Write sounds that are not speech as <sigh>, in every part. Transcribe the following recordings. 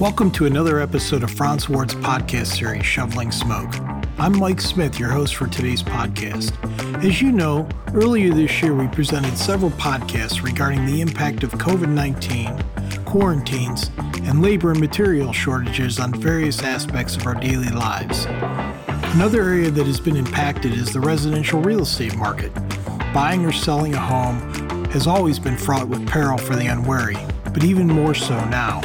Welcome to another episode of Frantz Ward's podcast series, Shoveling Smoke. I'm Mike Smith, your host for today's podcast. As you know, earlier this year we presented several podcasts regarding the impact of COVID 19, quarantines, and labor and material shortages on various aspects of our daily lives. Another area that has been impacted is the residential real estate market. Buying or selling a home has always been fraught with peril for the unwary, but even more so now.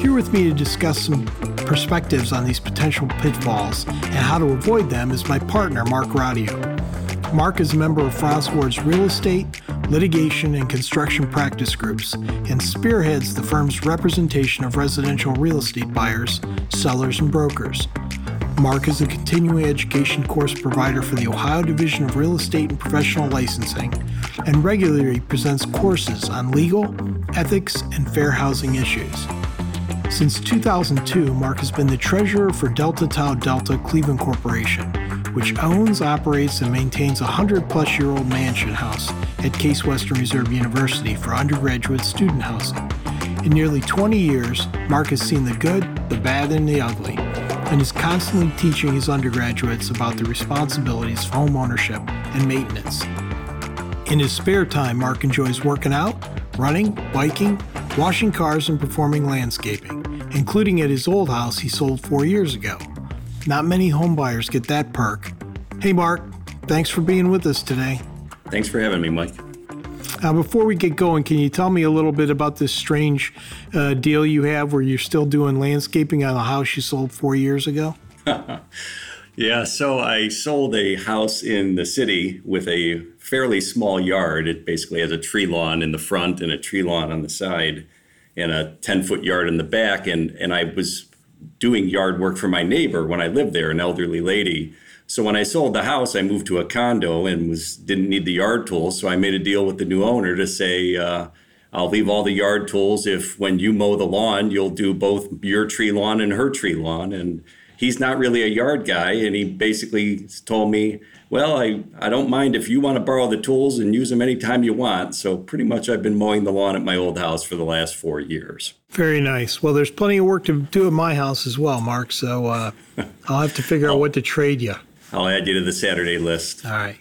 Here with me to discuss some perspectives on these potential pitfalls and how to avoid them is my partner, Mark Radio. Mark is a member of Frantz Ward's real estate, litigation, and construction practice groups and spearheads the firm's representation of residential real estate buyers, sellers, and brokers. Mark is a continuing education course provider for the Ohio Division of Real Estate and Professional Licensing and regularly presents courses on legal, ethics, and fair housing issues. Since 2002, Mark has been the treasurer for Delta Tau Delta Cleveland Corporation, which owns, operates, and maintains a 100 plus year old mansion house at Case Western Reserve University for undergraduate student housing. In nearly 20 years, Mark has seen the good, the bad, and the ugly, and is constantly teaching his undergraduates about the responsibilities of home ownership and maintenance. In his spare time, Mark enjoys working out, running, biking, washing cars, and performing landscaping, including at his old house he sold four years ago. Not many homebuyers get that perk. Hey, Mark, thanks for being with us today. Thanks for having me, Mike. Now, before we get going, can you tell me a little bit about this strange uh, deal you have where you're still doing landscaping on a house you sold four years ago? <laughs> yeah, so I sold a house in the city with a fairly small yard. It basically has a tree lawn in the front and a tree lawn on the side and a 10 foot yard in the back. And, and I was doing yard work for my neighbor when I lived there, an elderly lady. So when I sold the house, I moved to a condo and was didn't need the yard tools. So I made a deal with the new owner to say, uh, I'll leave all the yard tools if when you mow the lawn, you'll do both your tree lawn and her tree lawn. And he's not really a yard guy. And he basically told me, well, I, I don't mind if you want to borrow the tools and use them anytime you want. So pretty much I've been mowing the lawn at my old house for the last four years. Very nice. Well, there's plenty of work to do at my house as well, Mark. So uh, <laughs> I'll have to figure out what to trade you. I'll add you to the Saturday list. All right.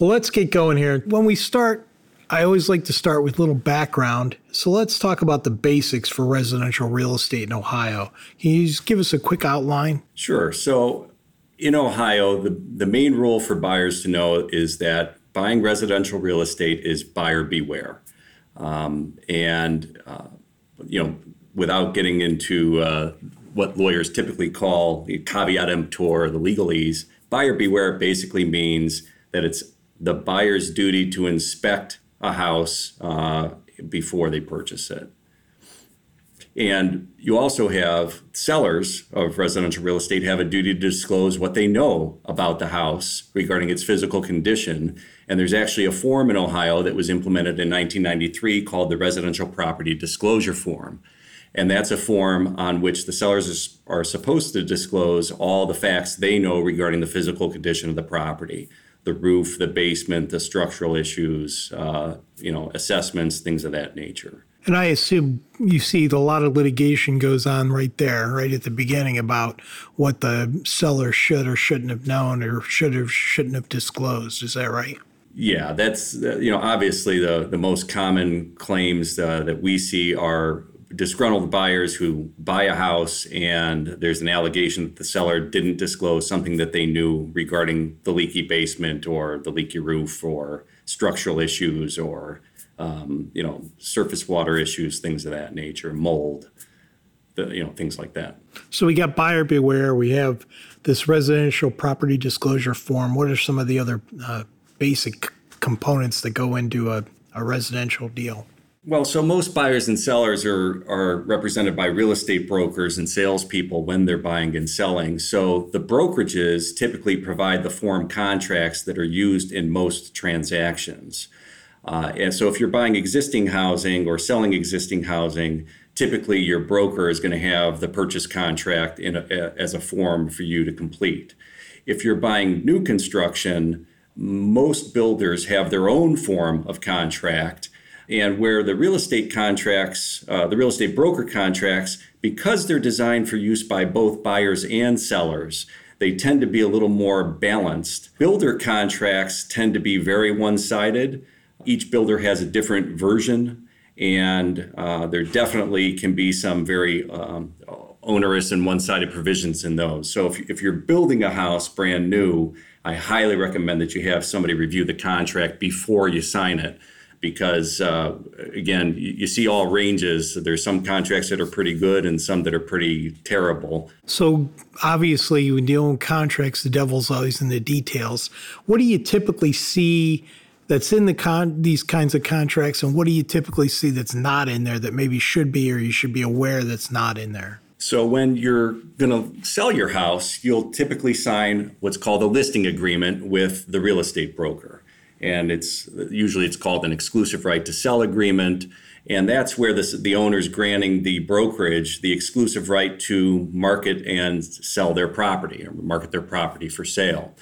Well, let's get going here. When we start, I always like to start with a little background. So let's talk about the basics for residential real estate in Ohio. Can you just give us a quick outline? Sure. So in Ohio, the, the main rule for buyers to know is that buying residential real estate is buyer beware. Um, and, uh, you know, without getting into uh, what lawyers typically call the caveat emptor, the legalese, buyer beware basically means that it's the buyer's duty to inspect a house uh, before they purchase it. And you also have sellers of residential real estate have a duty to disclose what they know about the house regarding its physical condition. And there's actually a form in Ohio that was implemented in 1993 called the Residential Property Disclosure Form. And that's a form on which the sellers are supposed to disclose all the facts they know regarding the physical condition of the property the roof, the basement, the structural issues, uh, you know, assessments, things of that nature. And I assume you see a lot of litigation goes on right there, right at the beginning about what the seller should or shouldn't have known or should have shouldn't have disclosed. Is that right? Yeah, that's uh, you know obviously the the most common claims uh, that we see are disgruntled buyers who buy a house and there's an allegation that the seller didn't disclose something that they knew regarding the leaky basement or the leaky roof or structural issues or um, you know, surface water issues, things of that nature, mold, the, you know, things like that. So we got buyer beware. We have this residential property disclosure form. What are some of the other uh, basic components that go into a, a residential deal? Well, so most buyers and sellers are, are represented by real estate brokers and salespeople when they're buying and selling. So the brokerages typically provide the form contracts that are used in most transactions. Uh, and so if you're buying existing housing or selling existing housing, typically your broker is going to have the purchase contract in a, as a form for you to complete. If you're buying new construction, most builders have their own form of contract And where the real estate contracts, uh, the real estate broker contracts, because they're designed for use by both buyers and sellers, they tend to be a little more balanced. Builder contracts tend to be very one sided. Each builder has a different version, and uh, there definitely can be some very um, onerous and one sided provisions in those. So if, if you're building a house brand new, I highly recommend that you have somebody review the contract before you sign it because uh, again you, you, see all ranges. There's some contracts that are pretty good and some that are pretty terrible. So obviously when dealing with contracts the devil's always in the details. What do you typically see that's in the con these kinds of contracts and what do you typically see that's not in there that maybe should be or you should be aware that's not in there so when you're going to sell your house, you'll typically sign what's called a listing agreement with the real estate broker. And it's usually it's called an exclusive right to sell agreement. And that's where this, the owner's granting the brokerage the exclusive right to market and sell their property or market their property for sale.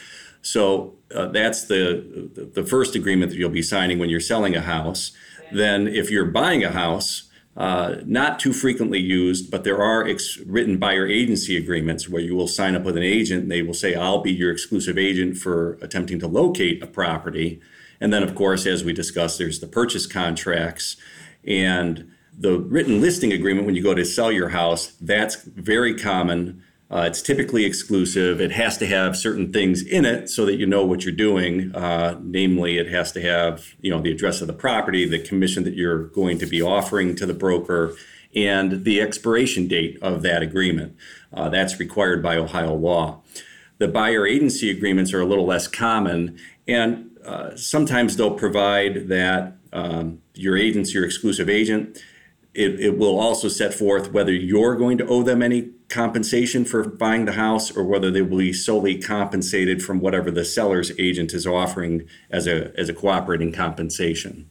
So uh, that's the, the first agreement that you'll be signing when you're selling a house. Then, if you're buying a house, uh, not too frequently used, but there are ex- written buyer agency agreements where you will sign up with an agent and they will say, I'll be your exclusive agent for attempting to locate a property. And then, of course, as we discussed, there's the purchase contracts and the written listing agreement when you go to sell your house. That's very common uh, it's typically exclusive. It has to have certain things in it so that you know what you're doing. Uh, namely, it has to have you know the address of the property, the commission that you're going to be offering to the broker, and the expiration date of that agreement. Uh, that's required by Ohio law. The buyer agency agreements are a little less common, and uh, sometimes they'll provide that um, your agent's your exclusive agent. It, it will also set forth whether you're going to owe them any compensation for buying the house or whether they will be solely compensated from whatever the seller's agent is offering as a, as a cooperating compensation.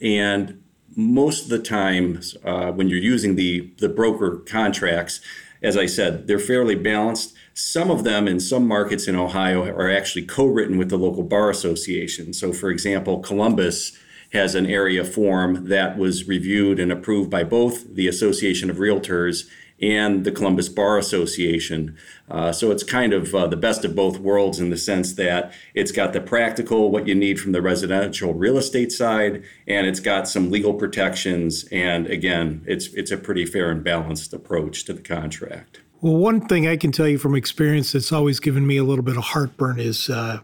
And most of the time, uh, when you're using the, the broker contracts, as I said, they're fairly balanced. Some of them in some markets in Ohio are actually co written with the local bar association. So, for example, Columbus has an area form that was reviewed and approved by both the Association of Realtors and the Columbus Bar Association. Uh, so it's kind of uh, the best of both worlds in the sense that it's got the practical, what you need from the residential real estate side, and it's got some legal protections. And again, it's it's a pretty fair and balanced approach to the contract. Well, one thing I can tell you from experience that's always given me a little bit of heartburn is uh,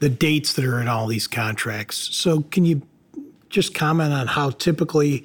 the dates that are in all these contracts. So, can you just comment on how typically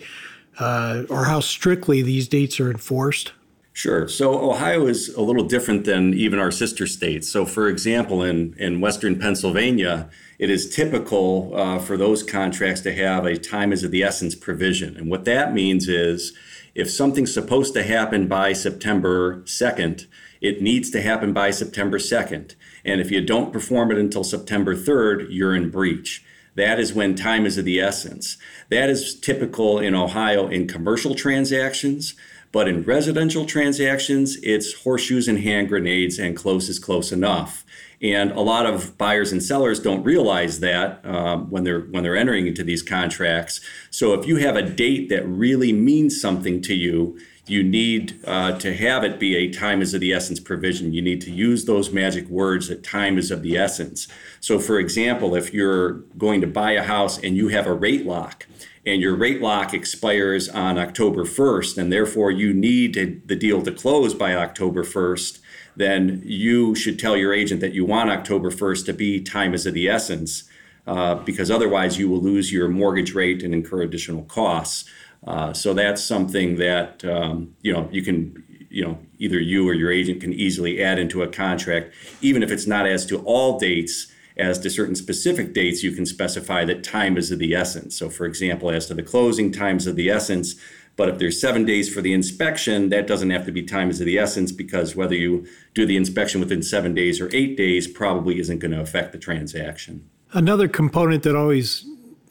uh, or how strictly these dates are enforced? Sure. So Ohio is a little different than even our sister states. So, for example, in, in Western Pennsylvania, it is typical uh, for those contracts to have a time is of the essence provision. And what that means is if something's supposed to happen by September 2nd, it needs to happen by September 2nd. And if you don't perform it until September 3rd, you're in breach. That is when time is of the essence. That is typical in Ohio in commercial transactions. But in residential transactions, it's horseshoes and hand grenades, and close is close enough. And a lot of buyers and sellers don't realize that um, when they're when they're entering into these contracts. So if you have a date that really means something to you, you need uh, to have it be a time is of the essence provision. You need to use those magic words that time is of the essence. So, for example, if you're going to buy a house and you have a rate lock, and your rate lock expires on October 1st, and therefore you need to, the deal to close by October 1st, then you should tell your agent that you want October 1st to be time is of the essence, uh, because otherwise you will lose your mortgage rate and incur additional costs. Uh, so that's something that um, you know you can you know either you or your agent can easily add into a contract, even if it's not as to all dates as to certain specific dates, you can specify that time is of the essence. So, for example, as to the closing times of the essence, but if there's seven days for the inspection, that doesn't have to be time is of the essence because whether you do the inspection within seven days or eight days probably isn't going to affect the transaction. Another component that always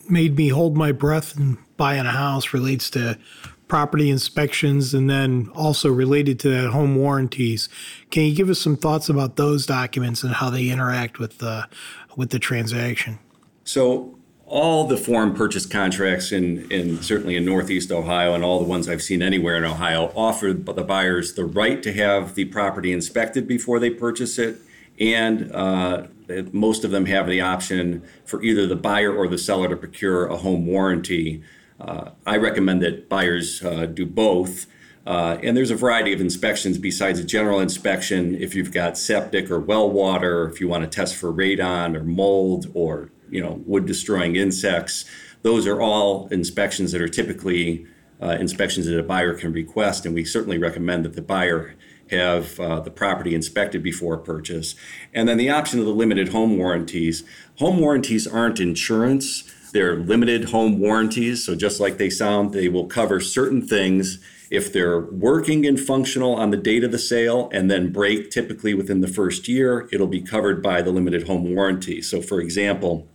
made me hold my breath in buying a house relates to property inspections and then also related to that home warranties. Can you give us some thoughts about those documents and how they interact with the with the transaction? So all the foreign purchase contracts in, in certainly in Northeast Ohio and all the ones I've seen anywhere in Ohio offer the buyers the right to have the property inspected before they purchase it, and uh, most of them have the option for either the buyer or the seller to procure a home warranty. I recommend that buyers uh, do both. Uh, and there's a variety of inspections besides a general inspection. If you've got septic or well water, if you want to test for radon or mold or you know wood destroying insects, those are all inspections that are typically uh, inspections that a buyer can request. And we certainly recommend that the buyer have uh, the property inspected before purchase. And then the option of the limited home warranties. Home warranties aren't insurance. They're limited home warranties. So, just like they sound, they will cover certain things if they're working and functional on the date of the sale and then break typically within the first year, it'll be covered by the limited home warranty. So, for example,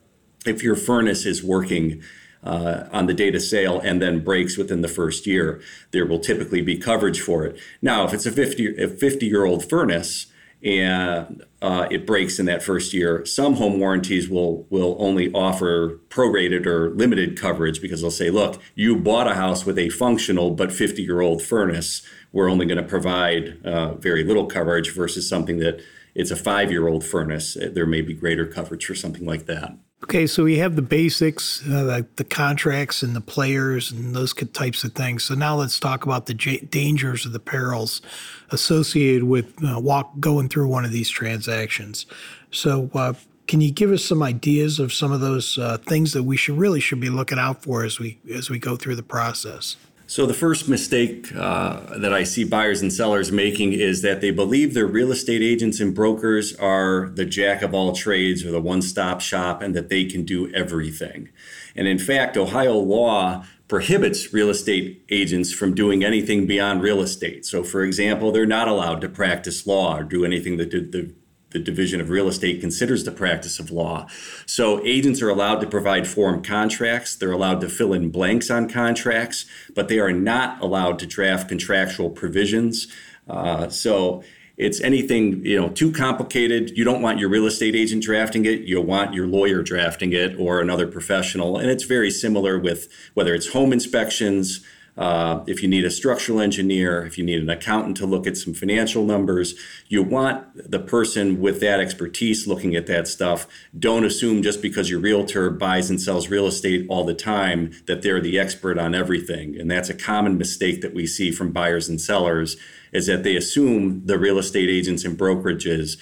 if your furnace is working uh, on the date of sale and then breaks within the first year, there will typically be coverage for it. Now, if it's a 50, a 50 year old furnace, and uh, it breaks in that first year. Some home warranties will will only offer prorated or limited coverage because they'll say, "Look, you bought a house with a functional but 50 year old furnace. We're only going to provide uh, very little coverage versus something that it's a five year old furnace. There may be greater coverage for something like that." Okay, so we have the basics, uh, the, the, contracts and the players and those types of things. So now let's talk about the j- dangers or the perils associated with uh, walk going through one of these transactions. So, uh, can you give us some ideas of some of those uh, things that we should really should be looking out for as we as we go through the process? So, the first mistake uh, that I see buyers and sellers making is that they believe their real estate agents and brokers are the jack of all trades or the one stop shop and that they can do everything. And in fact, Ohio law prohibits real estate agents from doing anything beyond real estate. So, for example, they're not allowed to practice law or do anything that the the Division of Real Estate considers the practice of law. So agents are allowed to provide form contracts, they're allowed to fill in blanks on contracts, but they are not allowed to draft contractual provisions. Uh, so it's anything you know too complicated you don't want your real estate agent drafting it you want your lawyer drafting it or another professional and it's very similar with whether it's home inspections uh, if you need a structural engineer, if you need an accountant to look at some financial numbers, you want the person with that expertise looking at that stuff. Don't assume just because your realtor buys and sells real estate all the time that they're the expert on everything. And that's a common mistake that we see from buyers and sellers is that they assume the real estate agents and brokerages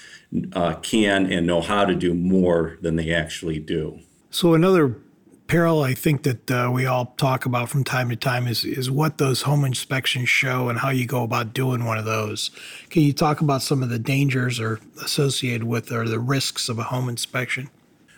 uh, can and know how to do more than they actually do. So another peril I think that uh, we all talk about from time to time is is what those home inspections show and how you go about doing one of those. Can you talk about some of the dangers or associated with or the risks of a home inspection?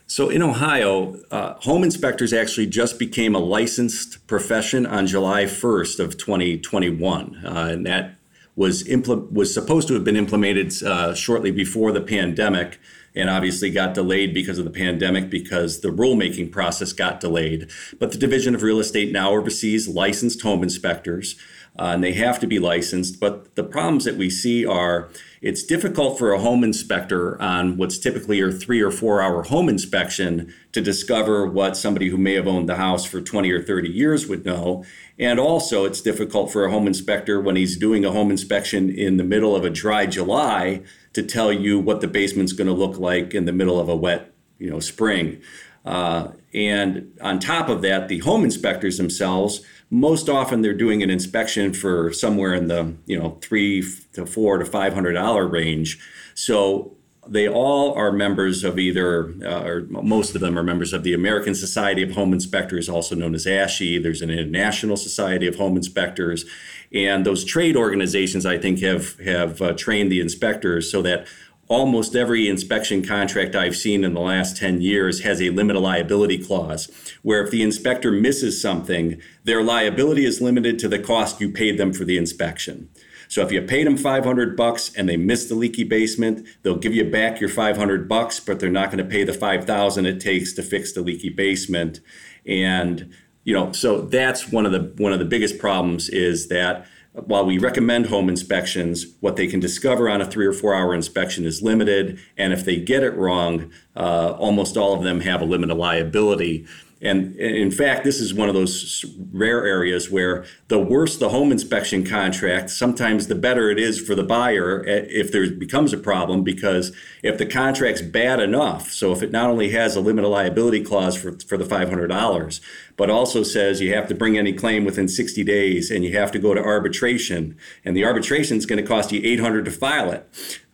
So in Ohio, uh, home inspectors actually just became a licensed profession on July 1st of 2021, uh, and that was impl- was supposed to have been implemented uh, shortly before the pandemic and obviously got delayed because of the pandemic because the rulemaking process got delayed. But the Division of Real Estate now oversees licensed home inspectors. Uh, and they have to be licensed. But the problems that we see are it's difficult for a home inspector on what's typically a three or four hour home inspection to discover what somebody who may have owned the house for 20 or 30 years would know. And also, it's difficult for a home inspector when he's doing a home inspection in the middle of a dry July to tell you what the basement's going to look like in the middle of a wet, you know, spring. Uh, and on top of that, the home inspectors themselves, most often they're doing an inspection for somewhere in the you know three to four to five hundred dollar range. So they all are members of either, uh, or most of them are members of the American Society of Home Inspectors, also known as ASHI. There's an International Society of Home Inspectors, and those trade organizations, I think, have have uh, trained the inspectors so that almost every inspection contract I've seen in the last 10 years has a limited liability clause where if the inspector misses something, their liability is limited to the cost you paid them for the inspection. So if you paid them 500 bucks and they missed the leaky basement, they'll give you back your 500 bucks, but they're not going to pay the 5,000 it takes to fix the leaky basement. And you know, so that's one of the one of the biggest problems is that while we recommend home inspections, what they can discover on a three or four hour inspection is limited. And if they get it wrong, uh, almost all of them have a limit of liability. And in fact, this is one of those rare areas where the worse the home inspection contract, sometimes the better it is for the buyer eh, if there becomes a problem. Because if the contract's bad enough, so if it not only has a limit of liability clause for, for the $500, but also says you have to bring any claim within 60 days and you have to go to arbitration, and the arbitration is going to cost you 800 to file it.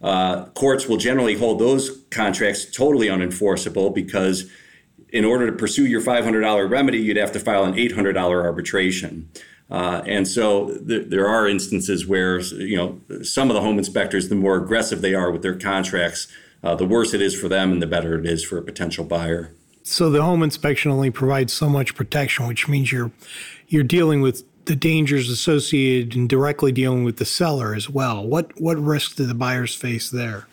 Uh, courts will generally hold those contracts totally unenforceable because in order to pursue your $500 remedy, you'd have to file an $800 arbitration. Uh, and so th- there are instances where, you know, some of the home inspectors, the more aggressive they are with their contracts, uh, the worse it is for them and the better it is for a potential buyer. So the home inspection only provides so much protection, which means you're you're dealing with the dangers associated and directly dealing with the seller as well. What what risks do the buyers face there?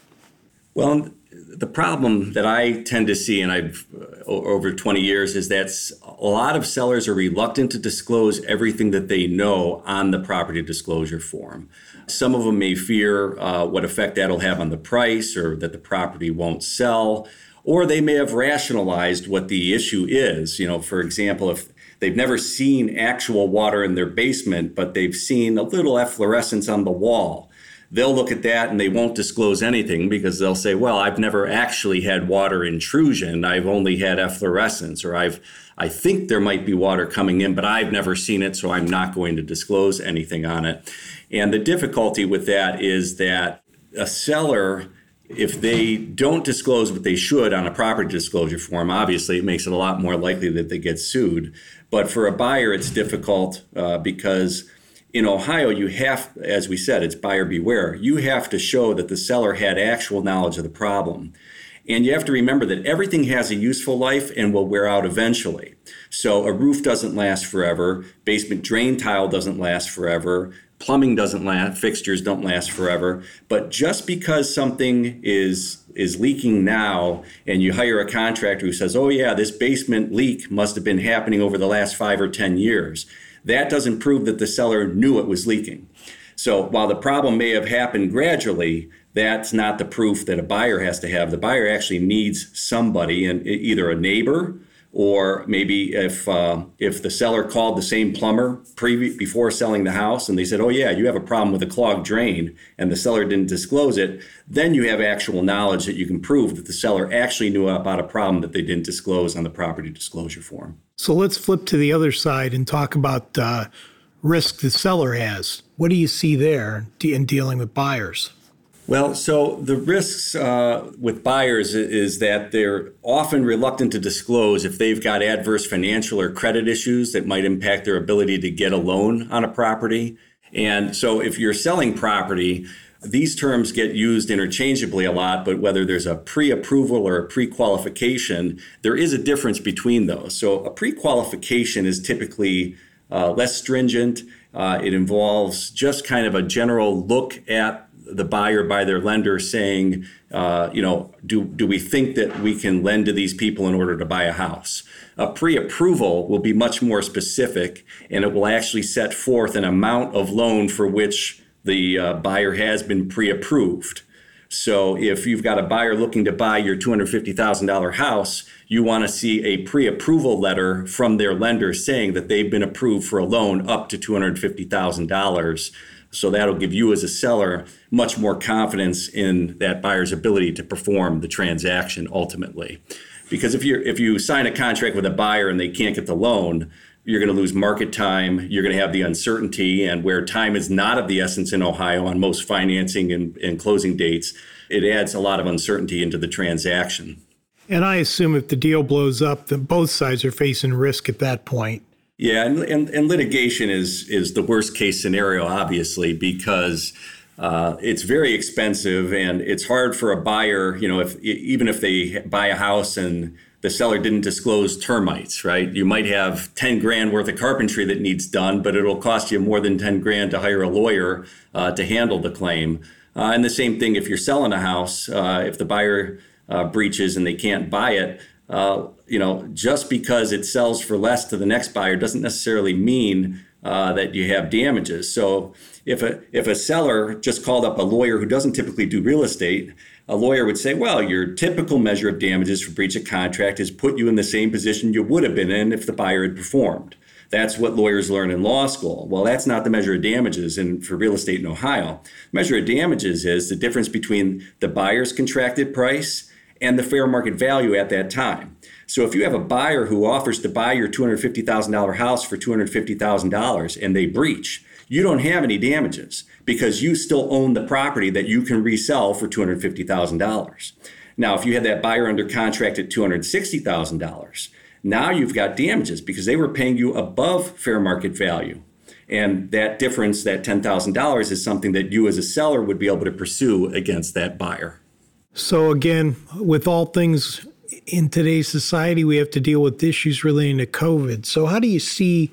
Well, the problem that I tend to see, and I've uh, over 20 years, is that a lot of sellers are reluctant to disclose everything that they know on the property disclosure form. Some of them may fear uh, what effect that'll have on the price or that the property won't sell, or they may have rationalized what the issue is. You know, for example, if they've never seen actual water in their basement, but they've seen a little efflorescence on the wall they'll look at that and they won't disclose anything because they'll say, well, I've never actually had water intrusion. I've only had efflorescence, or I've I think there might be water coming in, but I've never seen it, so I'm not going to disclose anything on it. And the difficulty with that is that a seller if they don't disclose what they should on a property disclosure form, obviously it makes it a lot more likely that they get sued. But for a buyer, it's difficult uh, because in Ohio, you have, as we said, it's buyer beware. You have to show that the seller had actual knowledge of the problem. And you have to remember that everything has a useful life and will wear out eventually. So a roof doesn't last forever, basement drain tile doesn't last forever, plumbing doesn't last, fixtures don't last forever. But just because something is is leaking now and you hire a contractor who says, "Oh yeah, this basement leak must have been happening over the last 5 or 10 years." that doesn't prove that the seller knew it was leaking. So while the problem may have happened gradually, that's not the proof that a buyer has to have. The buyer actually needs somebody, and either a neighbor or maybe if uh, if the seller called the same plumber pre- before selling the house and they said, "Oh yeah, you have a problem with a clogged drain," and the seller didn't disclose it, then you have actual knowledge that you can prove that the seller actually knew about a problem that they didn't disclose on the property disclosure form. So let's flip to the other side and talk about uh, risk the seller has. What do you see there in dealing with buyers? Well, so the risks uh, with buyers is that they're often reluctant to disclose if they've got adverse financial or credit issues that might impact their ability to get a loan on a property. And so if you're selling property, these terms get used interchangeably a lot, but whether there's a pre approval or a pre qualification, there is a difference between those. So, a pre qualification is typically uh, less stringent. Uh, it involves just kind of a general look at the buyer by their lender saying, uh, you know, do, do we think that we can lend to these people in order to buy a house? A pre approval will be much more specific and it will actually set forth an amount of loan for which the uh, buyer has been pre-approved. So if you've got a buyer looking to buy your $250,000 house, you want to see a pre-approval letter from their lender saying that they've been approved for a loan up to $250,000. So that'll give you as a seller much more confidence in that buyer's ability to perform the transaction ultimately. Because if you if you sign a contract with a buyer and they can't get the loan, you're going to lose market time. You're going to have the uncertainty, and where time is not of the essence in Ohio on most financing and, and closing dates, it adds a lot of uncertainty into the transaction. And I assume if the deal blows up, that both sides are facing risk at that point. Yeah, and, and, and litigation is is the worst case scenario, obviously, because uh, it's very expensive and it's hard for a buyer. You know, if even if they buy a house and the seller didn't disclose termites, right? You might have 10 grand worth of carpentry that needs done, but it'll cost you more than 10 grand to hire a lawyer uh, to handle the claim. Uh, and the same thing if you're selling a house, uh, if the buyer uh, breaches and they can't buy it, uh, you know, just because it sells for less to the next buyer doesn't necessarily mean uh, that you have damages. So if a if a seller just called up a lawyer who doesn't typically do real estate, a lawyer would say, "Well, your typical measure of damages for breach of contract is put you in the same position you would have been in if the buyer had performed." That's what lawyers learn in law school. Well, that's not the measure of damages in, for real estate in Ohio. Measure of damages is the difference between the buyer's contracted price and the fair market value at that time. So if you have a buyer who offers to buy your $250,000 house for $250,000 and they breach, you don't have any damages because you still own the property that you can resell for $250,000. Now, if you had that buyer under contract at $260,000, now you've got damages because they were paying you above fair market value. And that difference, that $10,000, is something that you as a seller would be able to pursue against that buyer. So, again, with all things in today's society, we have to deal with issues relating to COVID. So, how do you see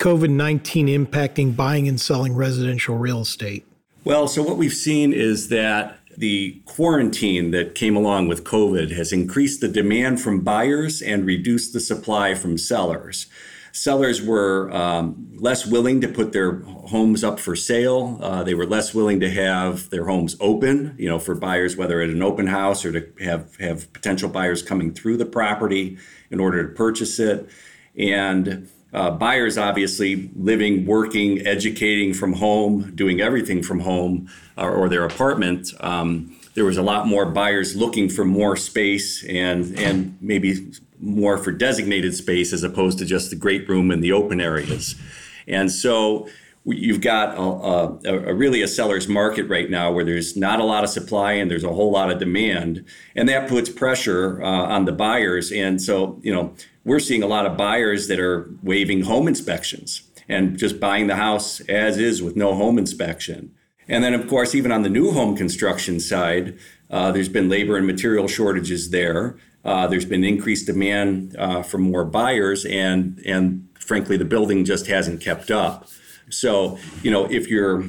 COVID 19 impacting buying and selling residential real estate? Well, so what we've seen is that the quarantine that came along with COVID has increased the demand from buyers and reduced the supply from sellers. Sellers were um, less willing to put their homes up for sale. Uh, they were less willing to have their homes open, you know, for buyers, whether at an open house or to have, have potential buyers coming through the property in order to purchase it. And uh, buyers obviously living, working, educating from home, doing everything from home or, or their apartment. Um, there was a lot more buyers looking for more space and and maybe more for designated space as opposed to just the great room and the open areas. And so you've got a, a, a, really a seller's market right now where there's not a lot of supply and there's a whole lot of demand and that puts pressure uh, on the buyers. And so you know we're seeing a lot of buyers that are waiving home inspections and just buying the house as is with no home inspection. And then of course even on the new home construction side uh, there's been labor and material shortages there uh, there's been increased demand uh, for more buyers and and frankly the building just hasn't kept up so, you know, if you're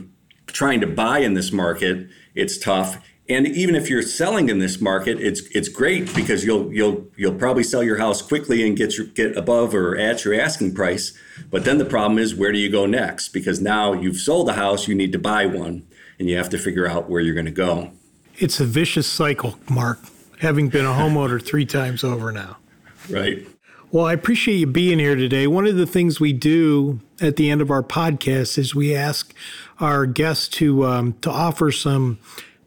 trying to buy in this market, it's tough. And even if you're selling in this market, it's it's great because you'll you'll you'll probably sell your house quickly and get your, get above or at your asking price. But then the problem is where do you go next? Because now you've sold a house, you need to buy one, and you have to figure out where you're going to go. It's a vicious cycle, Mark. Having been a homeowner three times over now. Right. Well, I appreciate you being here today. One of the things we do at the end of our podcast is we ask our guests to um, to offer some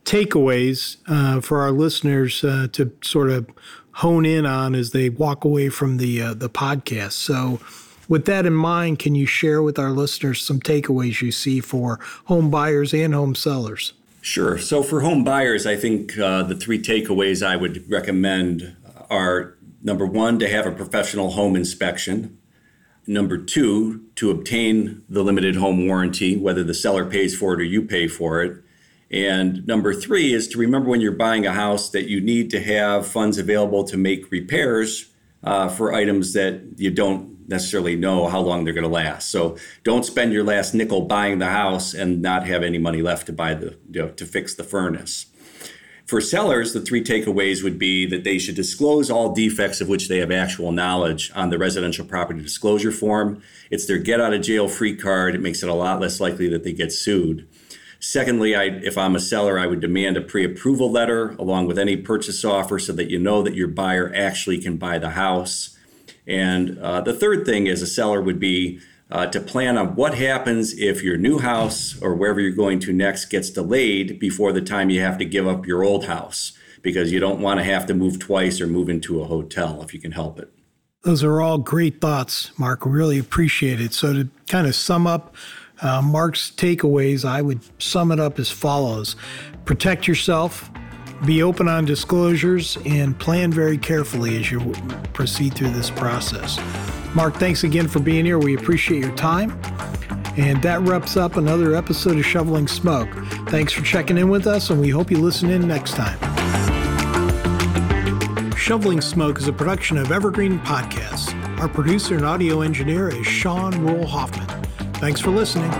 takeaways uh, for our listeners uh, to sort of hone in on as they walk away from the uh, the podcast. So, with that in mind, can you share with our listeners some takeaways you see for home buyers and home sellers? Sure. So, for home buyers, I think uh, the three takeaways I would recommend are number one, to have a professional home inspection. Number two, to obtain the limited home warranty, whether the seller pays for it or you pay for it. And number three is to remember when you're buying a house that you need to have funds available to make repairs uh, for items that you don't necessarily know how long they're going to last. So don't spend your last nickel buying the house and not have any money left to buy the you know, to fix the furnace. For sellers, the three takeaways would be that they should disclose all defects of which they have actual knowledge on the residential property disclosure form. It's their get out of jail free card. It makes it a lot less likely that they get sued. Secondly, I, if I'm a seller, I would demand a pre approval letter along with any purchase offer so that you know that your buyer actually can buy the house. And uh, the third thing as a seller would be uh, to plan on what happens if your new house or wherever you're going to next gets delayed before the time you have to give up your old house because you don't want to have to move twice or move into a hotel if you can help it. Those are all great thoughts, Mark. Really appreciate it. So, to kind of sum up uh, Mark's takeaways, I would sum it up as follows protect yourself, be open on disclosures, and plan very carefully as you proceed through this process. Mark, thanks again for being here. We appreciate your time. And that wraps up another episode of Shoveling Smoke. Thanks for checking in with us, and we hope you listen in next time. Shoveling Smoke is a production of Evergreen Podcasts. Our producer and audio engineer is Sean Rule Hoffman. Thanks for listening.